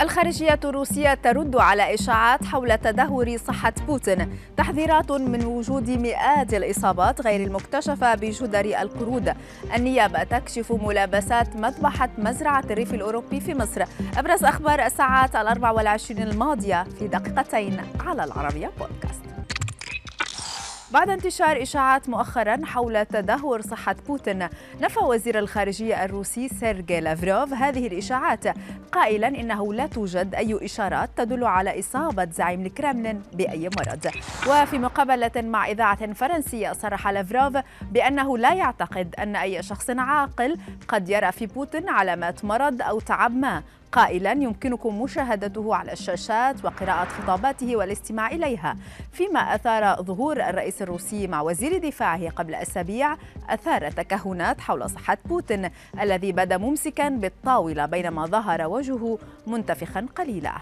الخارجية الروسية ترد على إشاعات حول تدهور صحة بوتين تحذيرات من وجود مئات الإصابات غير المكتشفة بجدر القرود. النيابة تكشف ملابسات مذبحة مزرعة الريف الأوروبي في مصر. أبرز أخبار الساعات الأربع والعشرين الماضية في دقيقتين على العربية بودكاست. بعد انتشار إشاعات مؤخرا حول تدهور صحة بوتين نفى وزير الخارجية الروسي سيرجي لافروف هذه الإشاعات قائلا إنه لا توجد أي إشارات تدل على إصابة زعيم الكرملين بأي مرض. وفي مقابلة مع إذاعة فرنسية صرح لافروف بأنه لا يعتقد أن أي شخص عاقل قد يرى في بوتين علامات مرض أو تعب ما. قائلا يمكنكم مشاهدته على الشاشات وقراءة خطاباته والاستماع إليها فيما أثار ظهور الرئيس الروسي مع وزير دفاعه قبل أسابيع أثار تكهنات حول صحة بوتين الذي بدا ممسكا بالطاولة بينما ظهر وجهه منتفخا قليلا.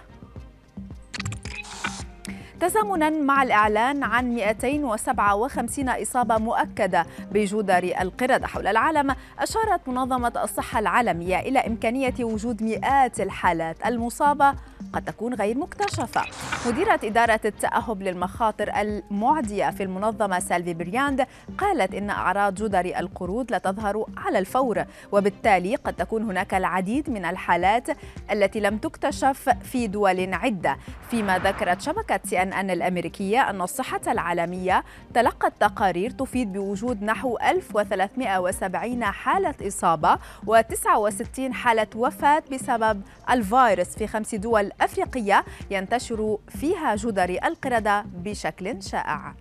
تزامنا مع الإعلان عن 257 إصابة مؤكدة بجدري القردة حول العالم أشارت منظمة الصحة العالمية إلى إمكانية وجود مئات الحالات المصابة قد تكون غير مكتشفة. مديرة إدارة التأهب للمخاطر المعدية في المنظمة سالفي برياند قالت إن أعراض جدر القرود لا تظهر على الفور وبالتالي قد تكون هناك العديد من الحالات التي لم تكتشف في دول عدة. فيما ذكرت شبكة سي أن أن الأمريكية أن الصحة العالمية تلقت تقارير تفيد بوجود نحو 1370 حالة إصابة و69 حالة وفاة بسبب الفيروس في خمس دول أفريقية ينتشر فيها جدري القردة بشكل شائع.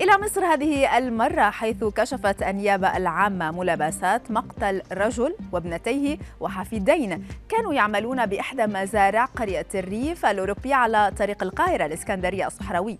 إلى مصر هذه المرة حيث كشفت النيابة العامة ملابسات مقتل رجل وابنتيه وحفيدين. كانوا يعملون بإحدى مزارع قرية الريف الأوروبي على طريق القاهرة الإسكندرية الصحراوي.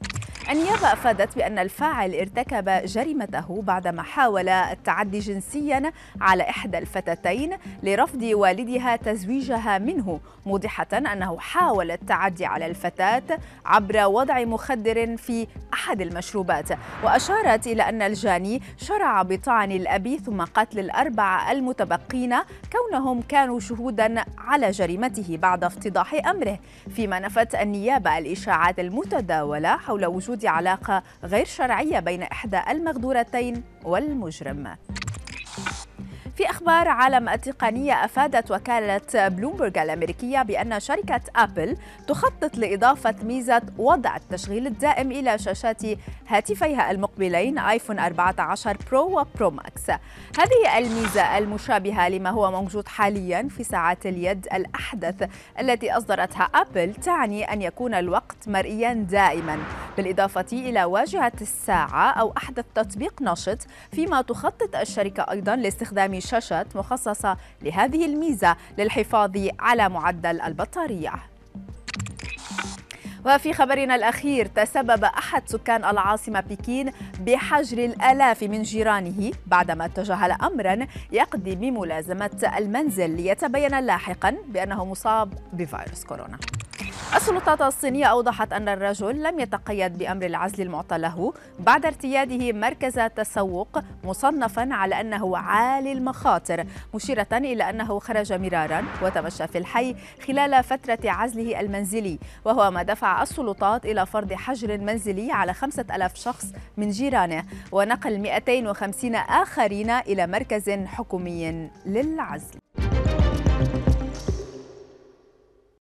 النيابة أفادت بأن الفاعل ارتكب جريمته بعدما حاول التعدي جنسيا على إحدى الفتاتين لرفض والدها تزويجها منه موضحة أنه حاول التعدي على الفتاة عبر وضع مخدر في أحد المشروبات وأشارت إلى أن الجاني شرع بطعن الأب ثم قتل الأربعة المتبقين كونهم كانوا شهودا على جريمته بعد افتضاح أمره فيما نفت النيابة الإشاعات المتداولة حول وجود وجود علاقة غير شرعية بين إحدى المغدورتين والمجرم. في أخبار عالم التقنية أفادت وكالة بلومبرج الأمريكية بأن شركة أبل تخطط لإضافة ميزة وضع التشغيل الدائم إلى شاشات هاتفيها المقبلين آيفون 14 برو وبرو ماكس. هذه الميزة المشابهة لما هو موجود حاليا في ساعات اليد الأحدث التي أصدرتها أبل تعني أن يكون الوقت مرئيا دائما. بالإضافة إلى واجهة الساعة أو أحدث تطبيق نشط فيما تخطط الشركة أيضا لاستخدام شاشات مخصصة لهذه الميزة للحفاظ على معدل البطارية. وفي خبرنا الأخير تسبب أحد سكان العاصمة بكين بحجر الآلاف من جيرانه بعدما تجاهل أمرا يقضي بملازمة المنزل. ليتبين لاحقا بأنه مصاب بفيروس كورونا. السلطات الصينية أوضحت أن الرجل لم يتقيد بأمر العزل المعطى له بعد ارتياده مركز تسوق مصنفا على أنه عالي المخاطر مشيرة إلى أنه خرج مرارا وتمشى في الحي خلال فترة عزله المنزلي وهو ما دفع السلطات إلى فرض حجر منزلي على خمسة ألاف شخص من جيرانه ونقل 250 آخرين إلى مركز حكومي للعزل.